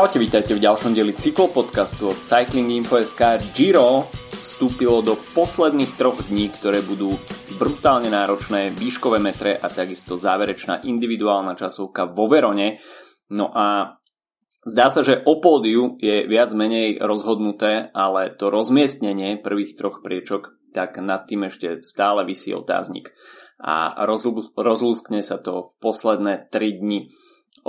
Čaute, vítajte v ďalšom dieli cyklopodcastu od Cycling Info.sk. Giro vstúpilo do posledných troch dní, ktoré budú brutálne náročné, výškové metre a takisto záverečná individuálna časovka vo Verone. No a zdá sa, že o pódiu je viac menej rozhodnuté, ale to rozmiestnenie prvých troch priečok, tak nad tým ešte stále vysí otáznik. A rozlúskne sa to v posledné 3 dni.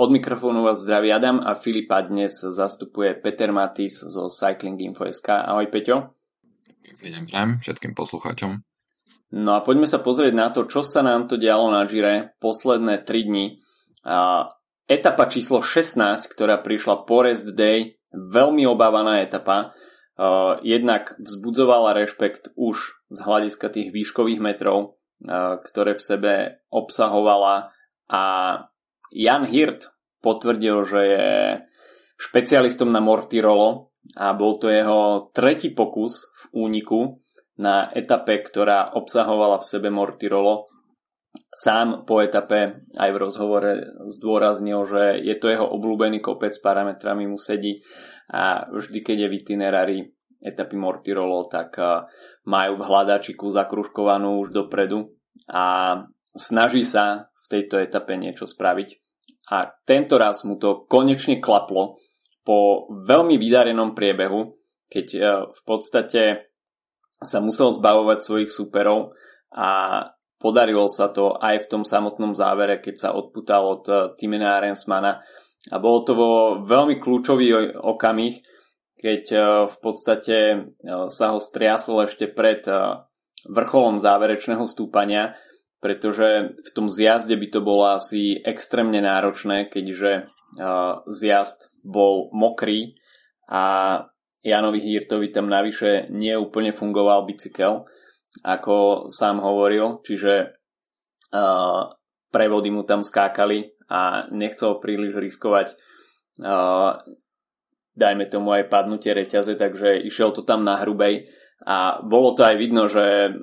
Od mikrofónu vás zdraví Adam a Filipa dnes zastupuje Peter Matis zo Cycling Info.sk. Ahoj Peťo. Pekný deň prajem všetkým poslucháčom. No a poďme sa pozrieť na to, čo sa nám to dialo na Gire posledné 3 dni. A etapa číslo 16, ktorá prišla po rest day, veľmi obávaná etapa. Jednak vzbudzovala rešpekt už z hľadiska tých výškových metrov, ktoré v sebe obsahovala a Jan Hirt potvrdil, že je špecialistom na Mortirolo a bol to jeho tretí pokus v úniku na etape, ktorá obsahovala v sebe Mortirolo. Sám po etape aj v rozhovore zdôraznil, že je to jeho obľúbený kopec, parametrami mu sedí a vždy, keď je v itinerári etapy Mortirolo, tak majú v hľadačiku zakruškovanú už dopredu a snaží sa v tejto etape niečo spraviť a tento raz mu to konečne klaplo po veľmi vydarenom priebehu, keď e, v podstate sa musel zbavovať svojich superov a podarilo sa to aj v tom samotnom závere, keď sa odputal od e, Timena Arensmana. A bolo to vo veľmi kľúčový okamih, keď e, v podstate sa ho striasol ešte pred vrcholom záverečného stúpania pretože v tom zjazde by to bolo asi extrémne náročné, keďže zjazd bol mokrý a Janovi Hirtovi tam navyše nie úplne fungoval bicykel, ako sám hovoril, čiže prevody mu tam skákali a nechcel príliš riskovať dajme tomu aj padnutie reťaze, takže išiel to tam na hrubej. A bolo to aj vidno, že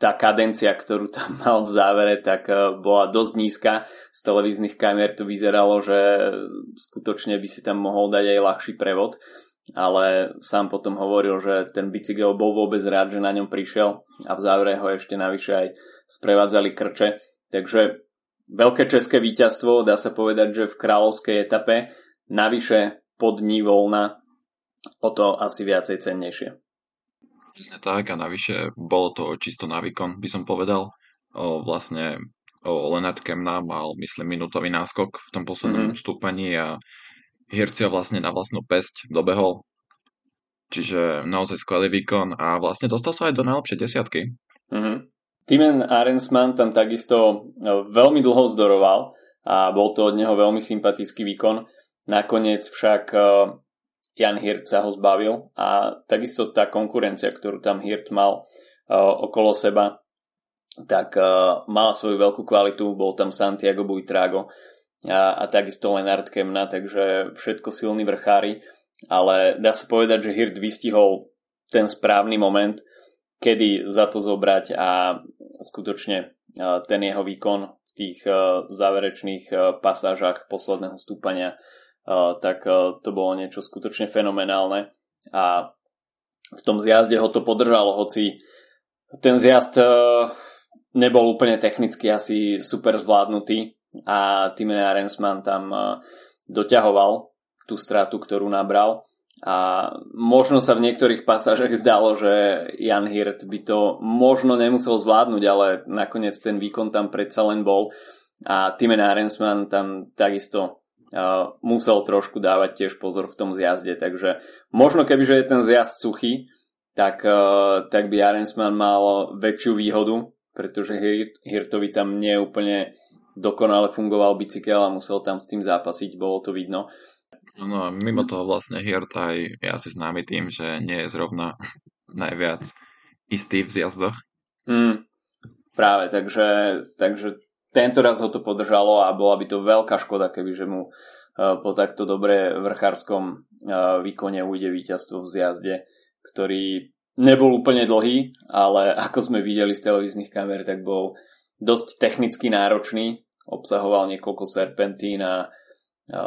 tá kadencia, ktorú tam mal v závere, tak eh, bola dosť nízka. Z televíznych kamer to vyzeralo, že skutočne by si tam mohol dať aj ľahší prevod, ale sám potom hovoril, že ten bicykel bol vôbec rád, že na ňom prišiel a v závere ho ešte navyše aj sprevádzali krče. Takže veľké české víťazstvo, dá sa povedať, že v kráľovskej etape, navyše pod dní voľna, o to asi viacej cennejšie. Presne tak a navyše bolo to čisto na výkon, by som povedal. O, vlastne o Leonard Kemna mal, myslím, minútový náskok v tom poslednom mm-hmm. stúpaní a Hircia vlastne na vlastnú pesť dobehol. Čiže naozaj skvelý výkon a vlastne dostal sa aj do najlepšej desiatky. Mm-hmm. Timen Arensman tam takisto veľmi dlho zdoroval a bol to od neho veľmi sympatický výkon. Nakoniec však Jan Hirt sa ho zbavil a takisto tá konkurencia, ktorú tam Hirt mal uh, okolo seba, tak uh, mala svoju veľkú kvalitu, bol tam Santiago Buitrago a, a takisto Lenard Kemna, takže všetko silní vrchári, ale dá sa povedať, že Hirt vystihol ten správny moment, kedy za to zobrať a skutočne uh, ten jeho výkon v tých záverečných pasážach posledného stúpania tak to bolo niečo skutočne fenomenálne. A v tom zjazde ho to podržalo, hoci ten zjazd nebol úplne technicky asi super zvládnutý a Timene Arensman tam doťahoval tú stratu, ktorú nabral. A možno sa v niektorých pasážach zdalo, že Jan Hirt by to možno nemusel zvládnuť, ale nakoniec ten výkon tam predsa len bol. A Timen Arensman tam takisto musel trošku dávať tiež pozor v tom zjazde, takže možno keby, že je ten zjazd suchý, tak, tak by Arensman mal väčšiu výhodu, pretože Hirtovi tam nie úplne dokonale fungoval bicykel a musel tam s tým zápasiť, bolo to vidno. No mimo toho vlastne Hirt aj je asi známy tým, že nie je zrovna najviac istý v zjazdoch. Mm, práve, takže, takže tento raz ho to podržalo a bola by to veľká škoda, keby že mu e, po takto dobre vrchárskom e, výkone ujde víťazstvo v zjazde, ktorý nebol úplne dlhý, ale ako sme videli z televíznych kamer, tak bol dosť technicky náročný, obsahoval niekoľko serpentín a e,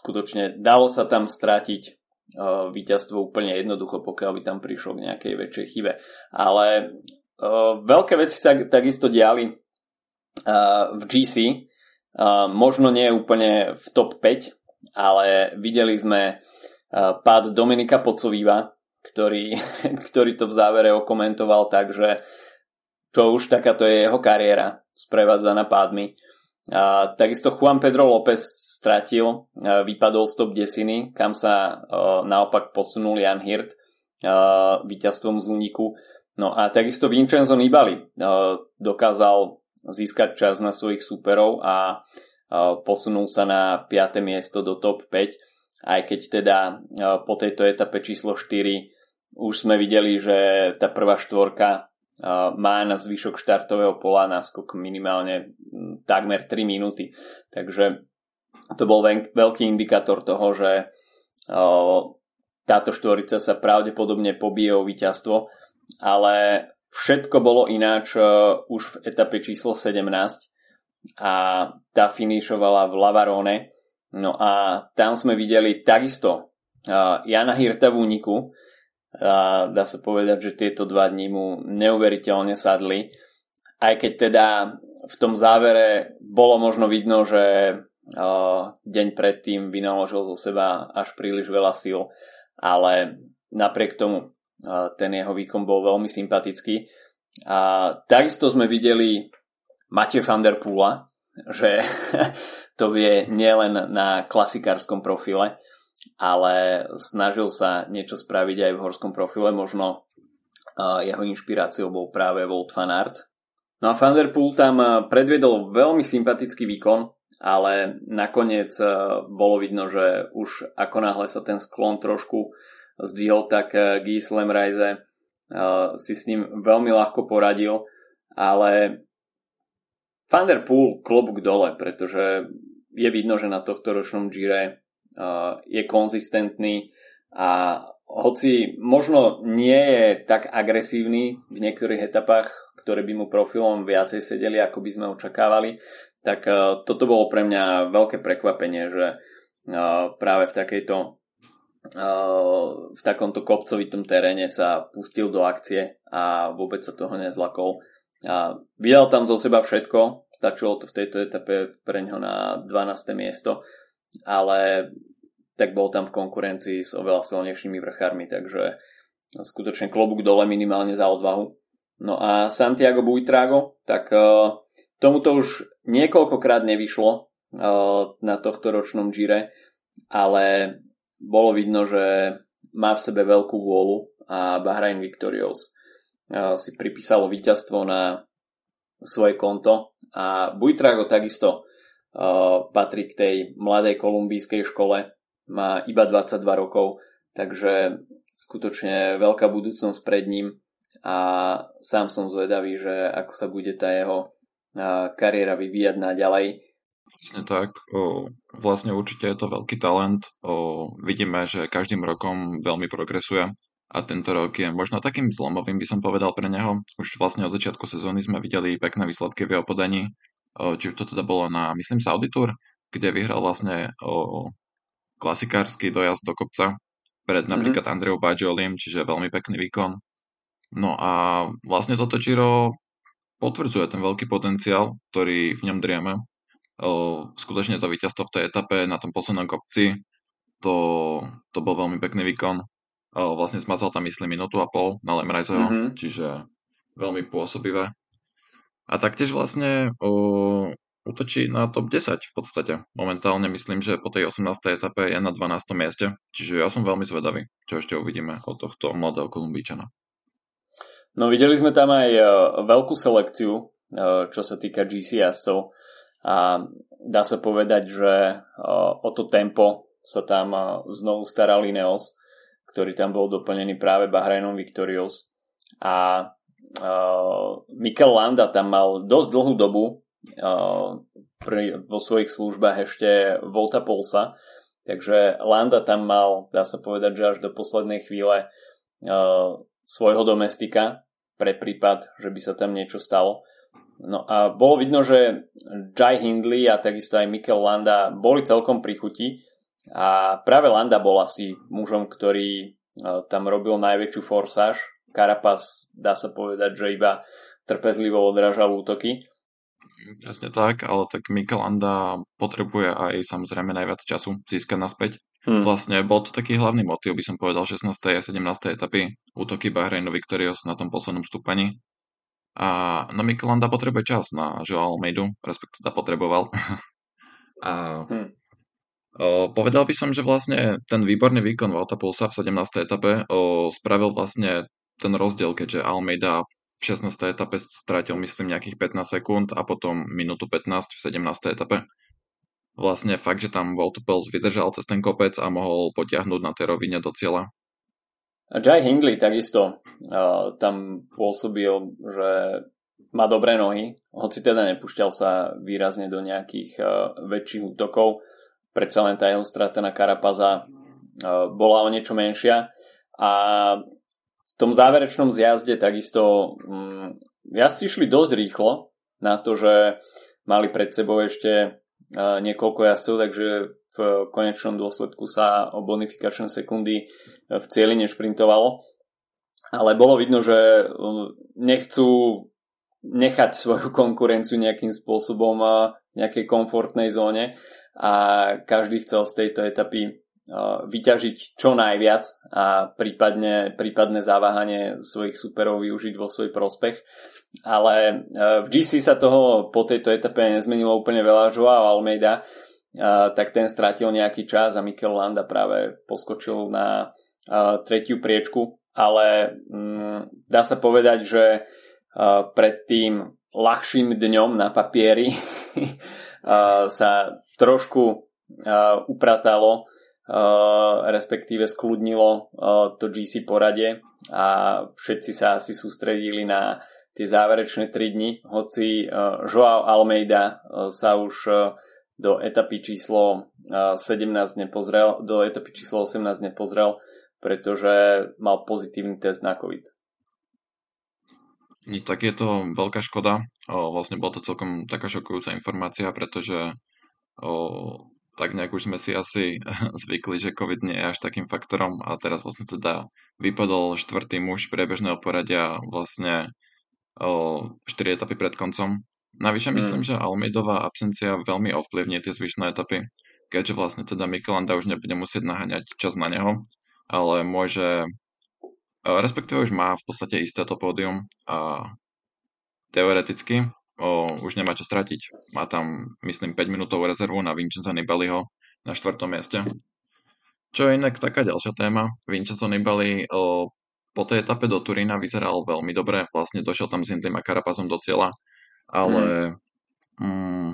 skutočne dalo sa tam stratiť víťazstvo úplne jednoducho, pokiaľ by tam prišlo k nejakej väčšej chybe. Ale veľké veci sa takisto diali v GC, uh, možno nie úplne v top 5, ale videli sme uh, pád Dominika Pocovíva, ktorý, ktorý to v závere okomentoval tak, že čo už takáto je jeho kariéra, sprevádzaná pádmi. A, takisto Juan Pedro López stratil, vypadol z top desiny, kam sa a, naopak posunul Jan Hirt a, víťazstvom z úniku. No a takisto Vincenzo Nibali a, dokázal získať čas na svojich súperov a, posunul sa na 5. miesto do top 5, aj keď teda po tejto etape číslo 4 už sme videli, že tá prvá štvorka má na zvyšok štartového pola náskok minimálne takmer 3 minúty. Takže to bol veľký indikátor toho, že táto štvorica sa pravdepodobne pobije o víťazstvo, ale všetko bolo ináč už v etape číslo 17 a tá finišovala v Lavarone. No a tam sme videli takisto Jana Hirta v úniku, a dá sa povedať, že tieto dva dní mu neuveriteľne sadli. Aj keď teda v tom závere bolo možno vidno, že deň predtým vynaložil zo seba až príliš veľa síl, ale napriek tomu ten jeho výkon bol veľmi sympatický. A takisto sme videli Matej van der Poola, že to vie nielen na klasikárskom profile, ale snažil sa niečo spraviť aj v horskom profile, možno jeho inšpiráciou bol práve Wout van Aert. No a Van Der Poel tam predviedol veľmi sympatický výkon, ale nakoniec bolo vidno, že už ako náhle sa ten sklon trošku zdvihol, tak Guy Slemreise si s ním veľmi ľahko poradil, ale Van Der klobúk dole, pretože je vidno, že na tohto ročnom Gire je konzistentný a hoci možno nie je tak agresívny v niektorých etapách, ktoré by mu profilom viacej sedeli, ako by sme očakávali, tak toto bolo pre mňa veľké prekvapenie, že práve v takejto v takomto kopcovitom teréne sa pustil do akcie a vôbec sa toho nezlakol. A vydal tam zo seba všetko, stačilo to v tejto etape pre ňo na 12. miesto ale tak bol tam v konkurencii s oveľa silnejšími vrchármi, takže skutočne klobúk dole minimálne za odvahu. No a Santiago Buitrago, tak uh, tomuto už niekoľkokrát nevyšlo uh, na tohto ročnom Gire, ale bolo vidno, že má v sebe veľkú vôľu a Bahrain Victorious uh, si pripísalo víťazstvo na svoje konto. A Buitrago takisto patrí k tej mladej kolumbijskej škole, má iba 22 rokov, takže skutočne veľká budúcnosť pred ním. A sám som zvedavý, že ako sa bude tá jeho kariéra vyvíjať naďalej. Vlastne tak. O, vlastne určite je to veľký talent. O, vidíme, že každým rokom veľmi progresuje a tento rok je možno takým zlomovým, by som povedal pre neho. Už vlastne od začiatku sezóny sme videli pekné výsledky v jeho podaní či už to teda bolo na, myslím, Saudi Tour, kde vyhral vlastne o, klasikársky dojazd do kopca pred mhm. napríklad mm-hmm. Andreou Bajolim, čiže veľmi pekný výkon. No a vlastne toto Giro potvrdzuje ten veľký potenciál, ktorý v ňom drieme. Skutočne to víťazstvo v tej etape na tom poslednom kopci, to, to bol veľmi pekný výkon. Vlastne smazal tam, myslím, minútu a pol na Lemrajzeho, mm-hmm. čiže veľmi pôsobivé. A taktiež vlastne o, útočí na top 10 v podstate. Momentálne myslím, že po tej 18. etape je na 12. mieste, čiže ja som veľmi zvedavý, čo ešte uvidíme od tohto mladého Kolumbíčana. No videli sme tam aj e, veľkú selekciu, e, čo sa týka GCS-ov a dá sa povedať, že o to tempo sa tam znovu staral Ineos, ktorý tam bol doplnený práve Bahrajnom Victorious a Mikel Landa tam mal dosť dlhú dobu vo svojich službách ešte Volta Polsa, takže Landa tam mal, dá sa povedať, že až do poslednej chvíle svojho domestika pre prípad, že by sa tam niečo stalo. No a bolo vidno, že Jai Hindley a takisto aj Mikel Landa boli celkom pri chuti a práve Landa bol asi mužom, ktorý tam robil najväčšiu forsáž. Karapas dá sa povedať, že iba trpezlivo odrážal útoky. Jasne tak, ale tak Mikel Landa potrebuje aj samozrejme najviac času získať naspäť. Hmm. Vlastne bol to taký hlavný motiv, by som povedal, 16. a 17. etapy útoky Bahreinu Victorious na tom poslednom stúpaní. A no Mikel Landa potrebuje čas na Joao Almeidu, respektíve potreboval. a hmm. o, povedal by som, že vlastne ten výborný výkon Valta Pulsa v 17. etape o, spravil vlastne ten rozdiel, keďže Almeida v 16. etape strátil myslím nejakých 15 sekúnd a potom minútu 15 v 17. etape vlastne fakt, že tam Voltopels vydržal cez ten kopec a mohol potiahnuť na tej rovine do cieľa. Jai Hindley takisto uh, tam pôsobil, že má dobré nohy, hoci teda nepúšťal sa výrazne do nejakých uh, väčších útokov. Predsa len tá jeho strata na Karapaza uh, bola o niečo menšia. A v tom záverečnom zjazde takisto um, si išli dosť rýchlo na to, že mali pred sebou ešte niekoľko jazdcov, takže v konečnom dôsledku sa o bonifikačné sekundy v cieli nešprintovalo. Ale bolo vidno, že um, nechcú nechať svoju konkurenciu nejakým spôsobom v nejakej komfortnej zóne a každý chcel z tejto etapy vyťažiť čo najviac a prípadne, prípadne zaváhanie svojich superov využiť vo svoj prospech ale e, v GC sa toho po tejto etape nezmenilo úplne veľa. Joao Almeida tak ten strátil nejaký čas a Mikel Landa práve poskočil na tretiu priečku, ale mm, dá sa povedať, že pred tým ľahším dňom na papieri sa trošku upratalo, respektíve skludnilo to GC porade a všetci sa asi sústredili na tie záverečné 3 dni, hoci uh, Joao Almeida sa už do etapy číslo 17 nepozrel, do etapy číslo 18 nepozrel, pretože mal pozitívny test na COVID. Tak je to veľká škoda. Vlastne bola to celkom taká šokujúca informácia, pretože tak nejak už sme si asi zvykli, že COVID nie je až takým faktorom a teraz vlastne teda vypadol štvrtý muž priebežného poradia vlastne 4 etapy pred koncom. Navyše myslím, mm. že Almeidová absencia veľmi ovplyvní tie zvyšné etapy, keďže vlastne teda Mikelanda už nebude musieť naháňať čas na neho, ale môže, respektíve už má v podstate isté to pódium a teoreticky o, už nemá čo stratiť. Má tam, myslím, 5 minútovú rezervu na Vincenza Nibaliho na štvrtom mieste. Čo je inak taká ďalšia téma. Vincenzo Nibali o, po tej etape do Turína vyzeral veľmi dobre, vlastne došiel tam s Hindley a Karapazom do cieľa, ale mm. Mm,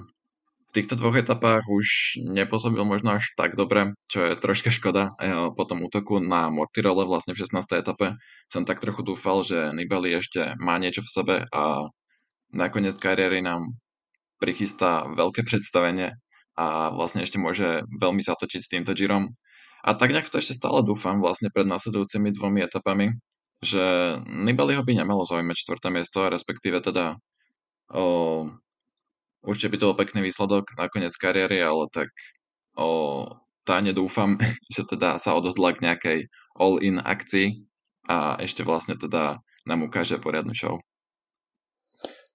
v týchto dvoch etapách už nepôsobil možno až tak dobre, čo je troška škoda. Po tom útoku na Mortirole vlastne v 16. etape som tak trochu dúfal, že Nibali ešte má niečo v sebe a nakoniec kariéry nám prichystá veľké predstavenie a vlastne ešte môže veľmi zatočiť s týmto Girom. A tak nejak to ešte stále dúfam vlastne pred nasledujúcimi dvomi etapami, že Nibaliho by nemalo zaujímať čtvrté miesto, respektíve teda o, určite by to bol pekný výsledok na koniec kariéry, ale tak o, tá nedúfam, že teda sa odhodla k nejakej all-in akcii a ešte vlastne teda nám ukáže poriadnu show.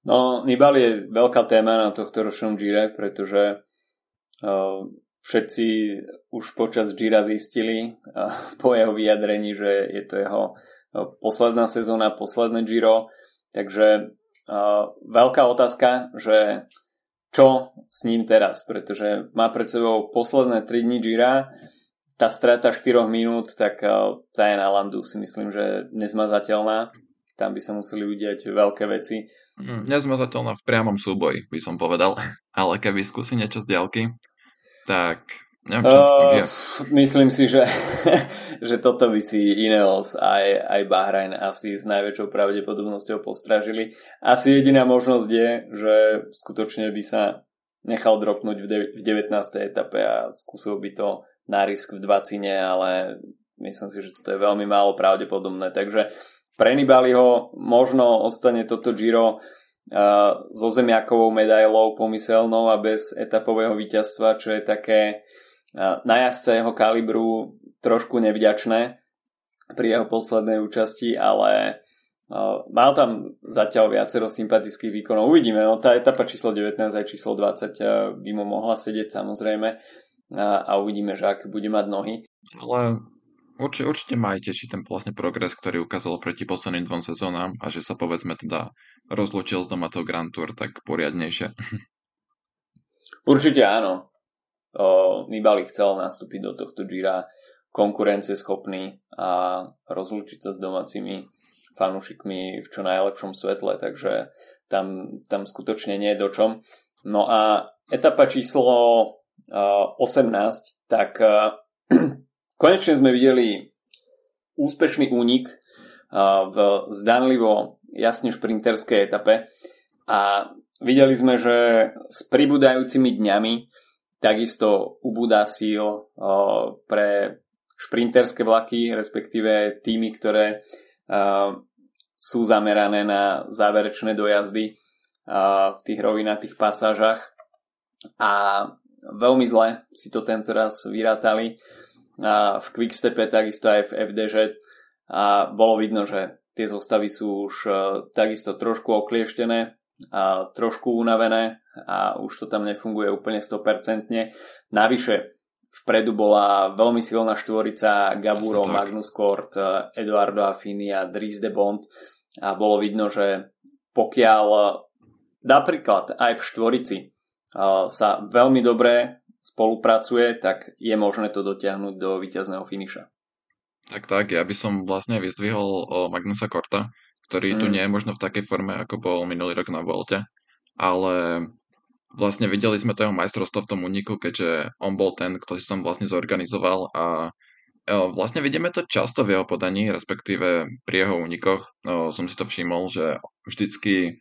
No, Nibali je veľká téma na tohto ročnom Gire, pretože uh, všetci už počas Gira zistili po jeho vyjadrení, že je to jeho posledná sezóna, posledné Giro. Takže veľká otázka, že čo s ním teraz, pretože má pred sebou posledné 3 dní Gira, tá strata 4 minút, tak tá je na landu si myslím, že nezmazateľná. Tam by sa museli udiať veľké veci. Mm, nezmazateľná v priamom súboji, by som povedal. Ale keby skúsi niečo z diaľky, tak neviem, čo uh, Myslím si, že, že toto by si Ineos aj, aj Bahrajn asi s najväčšou pravdepodobnosťou postražili. Asi jediná možnosť je, že skutočne by sa nechal dropnúť v, de- v 19. etape a skúsil by to na risk v 20, ale myslím si, že toto je veľmi málo pravdepodobné. Takže pre Nibaliho možno ostane toto Giro so zemiakovou medailou pomyselnou a bez etapového víťazstva, čo je také na jazdca jeho kalibru trošku nevďačné pri jeho poslednej účasti, ale mal tam zatiaľ viacero sympatických výkonov. Uvidíme, no tá etapa číslo 19 aj číslo 20 by mu mohla sedieť samozrejme a, a uvidíme, že aké bude mať nohy. Ale určite, určite ma aj teší ten vlastne progres, ktorý ukázal proti posledným dvom sezónám a že sa povedzme teda rozlúčil s domácou Grand Tour tak poriadnejšie. Určite áno. Nibali chcel nastúpiť do tohto Gira konkurencieschopný a rozlúčiť sa s domácimi fanúšikmi v čo najlepšom svetle, takže tam, tam skutočne nie je do čom. No a etapa číslo uh, 18, tak konečne sme videli úspešný únik v zdanlivo jasne šprinterskej etape a videli sme, že s pribúdajúcimi dňami takisto ubúda síl uh, pre šprinterské vlaky, respektíve týmy, ktoré uh, sú zamerané na záverečné dojazdy uh, v tých rovinatých pasážach. A veľmi zle si to tento raz vyrátali uh, v Quickstepe, takisto aj v FDŽ a bolo vidno, že tie zostavy sú už takisto trošku oklieštené a trošku unavené a už to tam nefunguje úplne 100%. Navyše vpredu bola veľmi silná štvorica Gaburo, Magnus Kort, Eduardo Affini a Dries de Bond a bolo vidno, že pokiaľ napríklad aj v štvorici sa veľmi dobre spolupracuje, tak je možné to dotiahnuť do víťazného finiša. Tak tak, ja by som vlastne vyzdvihol Magnusa Korta, ktorý mm. tu nie je možno v takej forme, ako bol minulý rok na Volte, ale vlastne videli sme to jeho majstrovstvo v tom uniku, keďže on bol ten, kto si tam vlastne zorganizoval a e, vlastne vidíme to často v jeho podaní, respektíve pri jeho unikoch. No, som si to všimol, že vždycky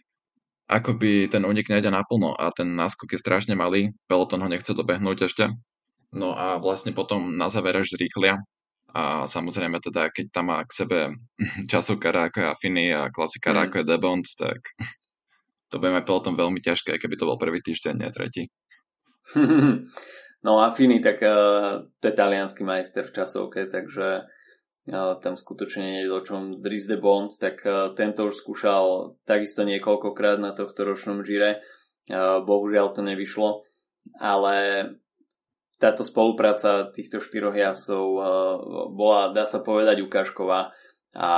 akoby ten unik nejde naplno a ten náskok je strašne malý, peloton ho nechce dobehnúť ešte. No a vlastne potom na záver až zrýchlia a samozrejme teda, keď tam má k sebe časovkára ako je Affini a klasikára mm. ako je Debond, tak to bude mať peloton veľmi ťažké, keby to bol prvý týždeň, nie tretí. no Affini, tak uh, to je talianský majster v časovke, takže uh, tam skutočne je o čom Dries de Bond, tak uh, tento už skúšal takisto niekoľkokrát na tohto ročnom žire. Uh, bohužiaľ to nevyšlo, ale táto spolupráca týchto štyroch jasov uh, bola, dá sa povedať, ukážková a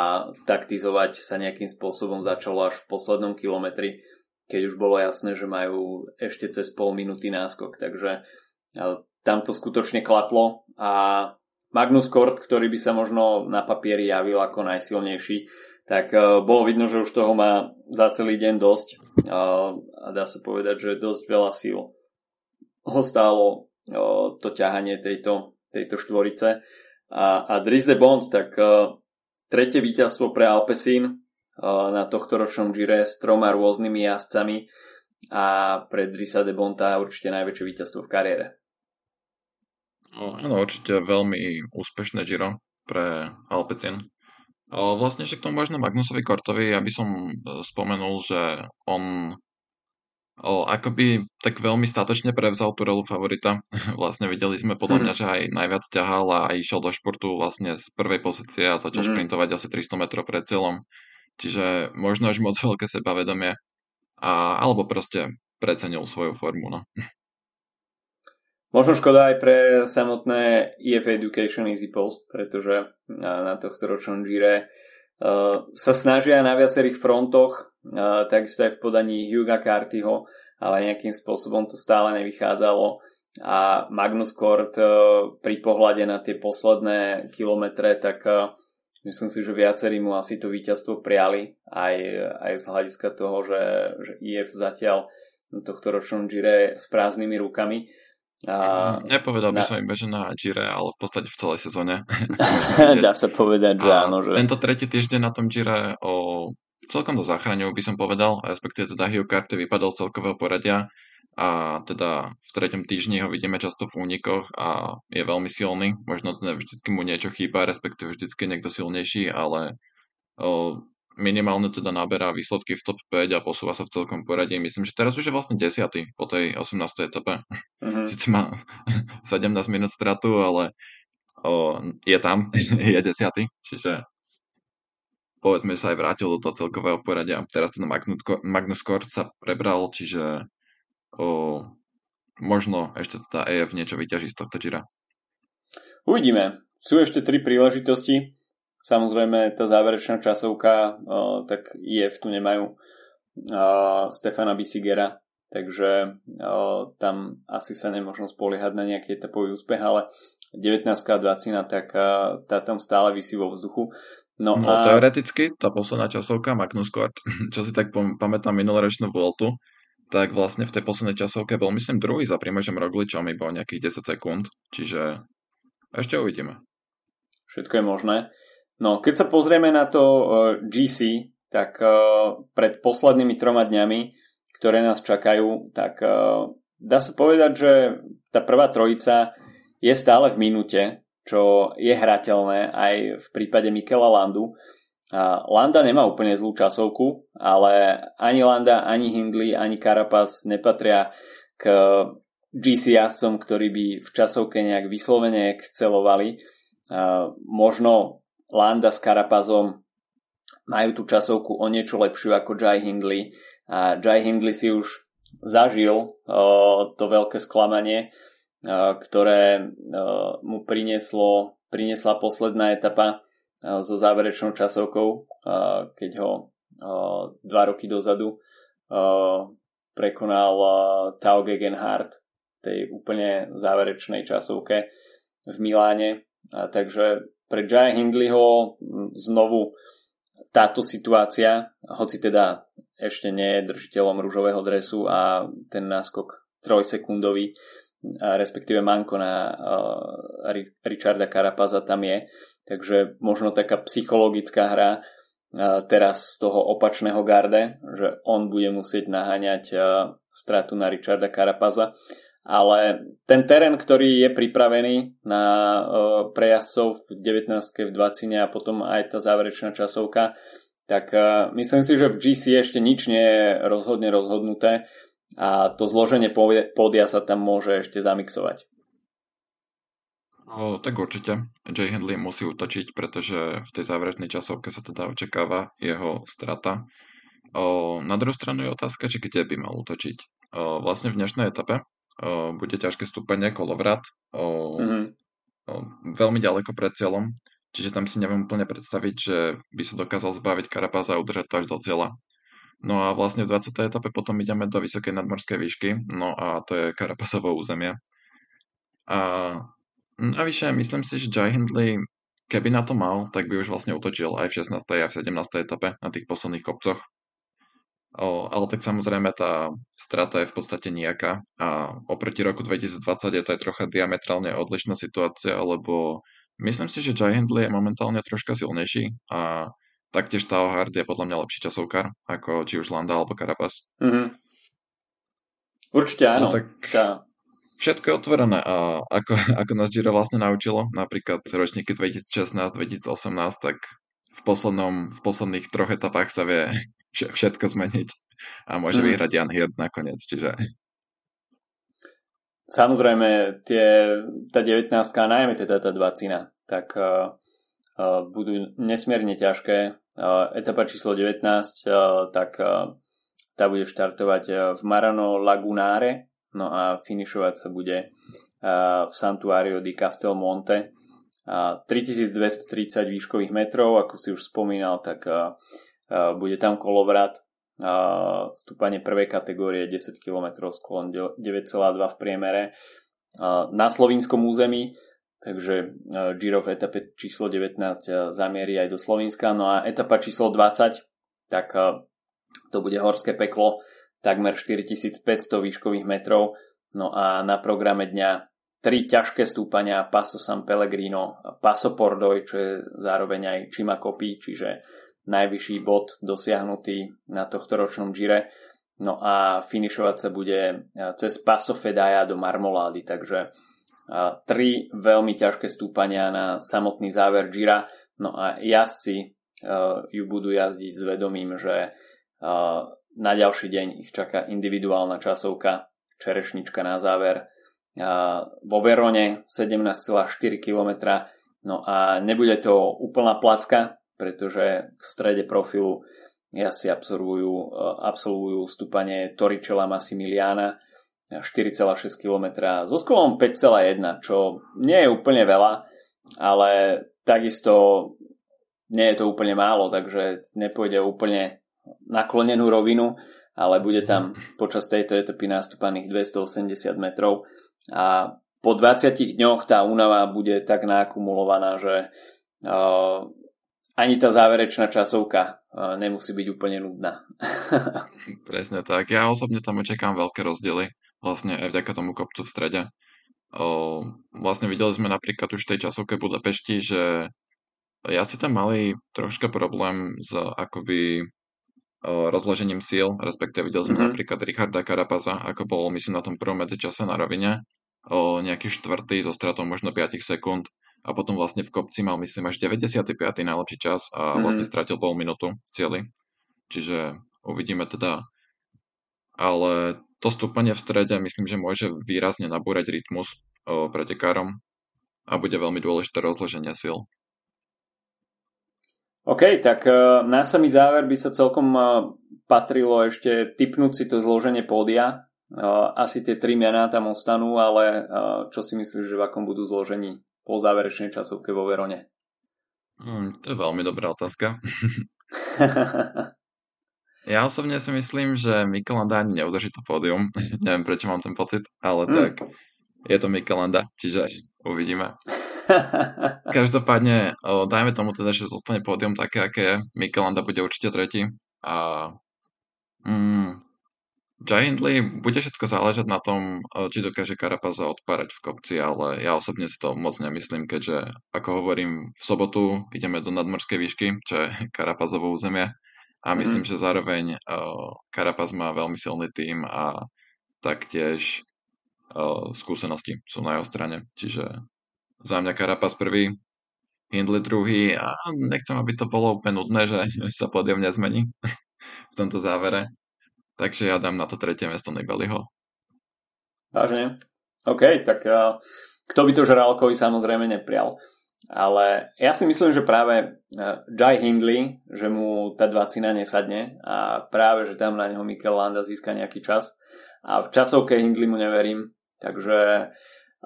taktizovať sa nejakým spôsobom začalo až v poslednom kilometri, keď už bolo jasné, že majú ešte cez pol minúty náskok, takže uh, tam to skutočne klaplo a Magnus Kort, ktorý by sa možno na papieri javil ako najsilnejší, tak uh, bolo vidno, že už toho má za celý deň dosť a dá sa povedať, že dosť veľa síl ho stálo to ťahanie tejto, tejto štvorice. A, a Dries de Bond, tak tretie víťazstvo pre Alpecin na tohto ročnom Gire s troma rôznymi jazdcami a pre Drisa de Bonta určite najväčšie víťazstvo v kariére. No, áno, určite veľmi úspešné Giro pre Alpecin. Vlastne, že k tomu možno Magnusovi Kortovi, ja by som e, spomenul, že on o, akoby tak veľmi statočne prevzal tú rolu favorita. vlastne videli sme podľa mňa, hm. že aj najviac ťahal a išiel do športu vlastne z prvej pozície a začal mm. šprintovať asi 300 metrov pred cieľom. Čiže možno až moc veľké sebavedomie. A, alebo proste precenil svoju formu. No. Možno škoda aj pre samotné EF Education Easy Post, pretože na tohto ročnom Gire sa snažia na viacerých frontoch takisto aj v podaní Huga Cartyho, ale nejakým spôsobom to stále nevychádzalo a Magnus Kort e, pri pohľade na tie posledné kilometre, tak myslím si, že viacerí mu asi to víťazstvo priali aj, aj z hľadiska toho, že, že IF zatiaľ tohto ročnom Gire s prázdnymi rukami. A, Nepovedal by na... som iba, že na Gire, ale v podstate v celej sezóne. Dá sa povedať, že áno. Že... Tento tretí týždeň na tom Gire o celkom to zachraňujú, by som povedal, respektíve teda Hugh Carter vypadal z celkového poradia a teda v treťom týždni ho vidíme často v únikoch a je veľmi silný. Možno vždycky mu niečo chýba, respektíve vždycky niekto silnejší, ale o, minimálne teda naberá výsledky v top 5 a posúva sa v celkom poradí. Myslím, že teraz už je vlastne 10. po tej 18. etape. Mm-hmm. Sice má 17 minút stratu, ale o, je tam, je 10. Čiže povedzme sa aj vrátil do toho celkového poradia. Teraz ten Magnus Kort sa prebral, čiže o, možno ešte teda EF niečo vyťaží z tohto Gira. Uvidíme. Sú ešte tri príležitosti. Samozrejme, tá záverečná časovka, tak IF tu nemajú Stefana Bisigera, takže tam asi sa nemôžno spoliehať na nejaký etapový úspech, ale 19 a 20, tak tá tam stále vysí vo vzduchu. No, no a... teoreticky, tá posledná časovka Magnus Kort, čo si tak pamätám minuloročnú Voltu, tak vlastne v tej poslednej časovke bol myslím druhý za Primožem Rogličom iba o nejakých 10 sekúnd, čiže ešte uvidíme. Všetko je možné. No, keď sa pozrieme na to e, GC, tak uh, pred poslednými troma dňami, ktoré nás čakajú, tak uh, dá sa povedať, že tá prvá trojica je stále v minúte, čo je hrateľné aj v prípade Mikela Landu. Landa nemá úplne zlú časovku, ale ani Landa, ani Hindley, ani Carapaz nepatria k GC jazdcom, ktorí by v časovke nejak vyslovene excelovali. Možno Landa s Karapazom majú tú časovku o niečo lepšiu ako Jai Hindley a Jai Hindley si už zažil uh, to veľké sklamanie, uh, ktoré uh, mu prinieslo, priniesla posledná etapa so záverečnou časovkou, keď ho dva roky dozadu prekonal Tao Gegenhardt v tej úplne záverečnej časovke v Miláne. A takže pre Jaya Hindleyho znovu táto situácia, hoci teda ešte nie je držiteľom rúžového dresu a ten náskok trojsekundový, respektíve manko na Richarda Carapaza tam je. Takže možno taká psychologická hra teraz z toho opačného garde, že on bude musieť naháňať stratu na Richarda Carapaza ale ten terén, ktorý je pripravený na uh, prejazdcov v 19. v 20. a potom aj tá záverečná časovka, tak uh, myslím si, že v GC ešte nič nie je rozhodne rozhodnuté a to zloženie pódia sa tam môže ešte zamixovať. O, tak určite. Jay Hindley musí utočiť, pretože v tej záverečnej časovke sa teda očakáva jeho strata. O, na druhú stranu je otázka, či kde by mal utočiť. O, vlastne v dnešnej etape bude ťažké stúpanie, kolovrat, mm-hmm. veľmi ďaleko pred cieľom, čiže tam si neviem úplne predstaviť, že by sa dokázal zbaviť Karapáza a udržať to až do cieľa. No a vlastne v 20. etape potom ideme do vysokej nadmorskej výšky, no a to je Karapazovo územie. A navyše myslím si, že Jai Hindley, keby na to mal, tak by už vlastne utočil aj v 16. a v 17. etape na tých posledných kopcoch. O, ale tak samozrejme tá strata je v podstate nejaká a oproti roku 2020 je to aj trocha diametrálne odlišná situácia, lebo myslím si, že Jai Hindley je momentálne troška silnejší a taktiež Tao Hard je podľa mňa lepší časovkár ako či už Landa alebo Carapaz. Mm-hmm. Určite áno. No, tak tá. Všetko je otvorené a ako, ako nás Giro vlastne naučilo, napríklad ročníky 2016-2018, tak v, poslednom, v posledných troch etapách sa vie všetko zmeniť a môže hmm. vyhrať Jan Hirt nakoniec, čiže... Samozrejme, tie, tá 19 najmä teda tá 20 tak uh, uh, budú nesmierne ťažké. Uh, etapa číslo 19, uh, tak uh, tá bude štartovať uh, v Marano Lagunare, no a finišovať sa bude uh, v Santuario di Castelmonte. Uh, 3230 výškových metrov, ako si už spomínal, tak uh, bude tam kolovrat, stúpanie prvej kategórie 10 km, sklon 9,2 v priemere na slovinskom území, takže Giro v etape číslo 19 zamierí aj do Slovenska, no a etapa číslo 20, tak to bude horské peklo, takmer 4500 výškových metrov, no a na programe dňa tri ťažké stúpania Paso San Pellegrino, Paso Pordoj, čo je zároveň aj Chimacopi, čiže najvyšší bod dosiahnutý na tohto ročnom Gire. No a finišovať sa bude e, cez Paso Fedaja do Marmolády, takže e, tri veľmi ťažké stúpania na samotný záver Gira. No a jazdci ju budú jazdiť s vedomím, že na ďalší deň ich čaká individuálna časovka, čerešnička na záver. Vo Verone 17,4 km, no a nebude to úplná placka, pretože v strede profilu asi absolvujú, absolvujú stúpanie Toricella Massimiliana 4,6 km so sklom 5,1, čo nie je úplne veľa, ale takisto nie je to úplne málo, takže nepôjde úplne naklonenú rovinu, ale bude tam počas tejto etapy nastúpaných 280 metrov. A po 20 dňoch tá únava bude tak nakumulovaná, že uh, ani tá záverečná časovka uh, nemusí byť úplne nudná. Presne tak. Ja osobne tam očakám veľké rozdiely, vlastne aj vďaka tomu kopcu v strede. Vlastne videli sme napríklad už v tej časovke Budapešti, že ja si tam mali troška problém s akoby rozložením síl, respektíve videli sme mm-hmm. napríklad Richarda Karapaza, ako bol myslím na tom prvom medzičase na rovine, o nejaký štvrtý so stratou možno 5 sekúnd a potom vlastne v kopci mal myslím až 95. najlepší čas a mm-hmm. vlastne stratil pol minútu v cieli. Čiže uvidíme teda. Ale to stúpanie v strede myslím, že môže výrazne nabúrať rytmus o, pretekárom a bude veľmi dôležité rozloženie síl. OK, tak uh, na samý záver by sa celkom uh, patrilo ešte typnúť si to zloženie pódia. Uh, asi tie tri mená tam ostanú, ale čo si myslíš, že v akom budú zložení po záverečnej časovke vo Verone? Hmm, to je veľmi dobrá otázka. ja osobne si myslím, že Mikelanda ani neudrží to pódium. Neviem, prečo mám ten pocit, ale hmm. tak je to Mikelanda, čiže uvidíme. Každopádne, o, dajme tomu teda, že zostane pódium také, aké je. Mikelanda bude určite tretí. A mm, Hindley bude všetko záležať na tom, či dokáže Karapaza odpárať v kopci, ale ja osobne si to moc nemyslím, keďže, ako hovorím, v sobotu ideme do nadmorskej výšky, čo je Karapazovo územie. A mhm. myslím, mm. že zároveň uh, Karapaz má veľmi silný tým a taktiež uh, skúsenosti sú na jeho strane. Čiže za mňa Karapas prvý, Hindley druhý a nechcem, aby to bolo úplne nudné, že sa podium nezmení v tomto závere. Takže ja dám na to tretie miesto Nibeliho. Vážne? OK, tak uh, kto by to Žrálkovi samozrejme neprial. Ale ja si myslím, že práve uh, Jai Hindley, že mu tá dvacina nesadne a práve, že tam na neho Mikel Landa získa nejaký čas. A v časovke Hindley mu neverím. Takže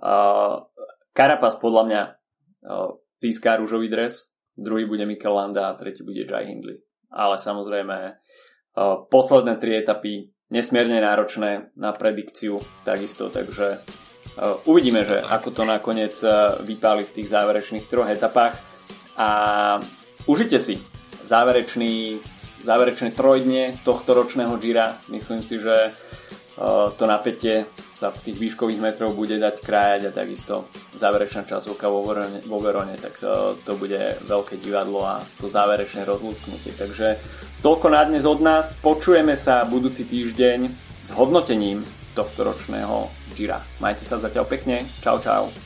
uh, Karapas podľa mňa získá rúžový dres, druhý bude Mikel Landa a tretí bude Jai Hindley. Ale samozrejme posledné tri etapy nesmierne náročné na predikciu takisto, takže uvidíme, že ako to nakoniec vypáli v tých záverečných troch etapách a užite si záverečný, záverečné trojdne tohto ročného Gira. Myslím si, že to napätie sa v tých výškových metrov bude dať krájať a takisto záverečná časovka vo Verone, vo Verone tak to, to bude veľké divadlo a to záverečné rozlúsknutie. Takže toľko na dnes od nás. Počujeme sa budúci týždeň s hodnotením tohto ročného Gira. Majte sa zatiaľ pekne. Čau, čau.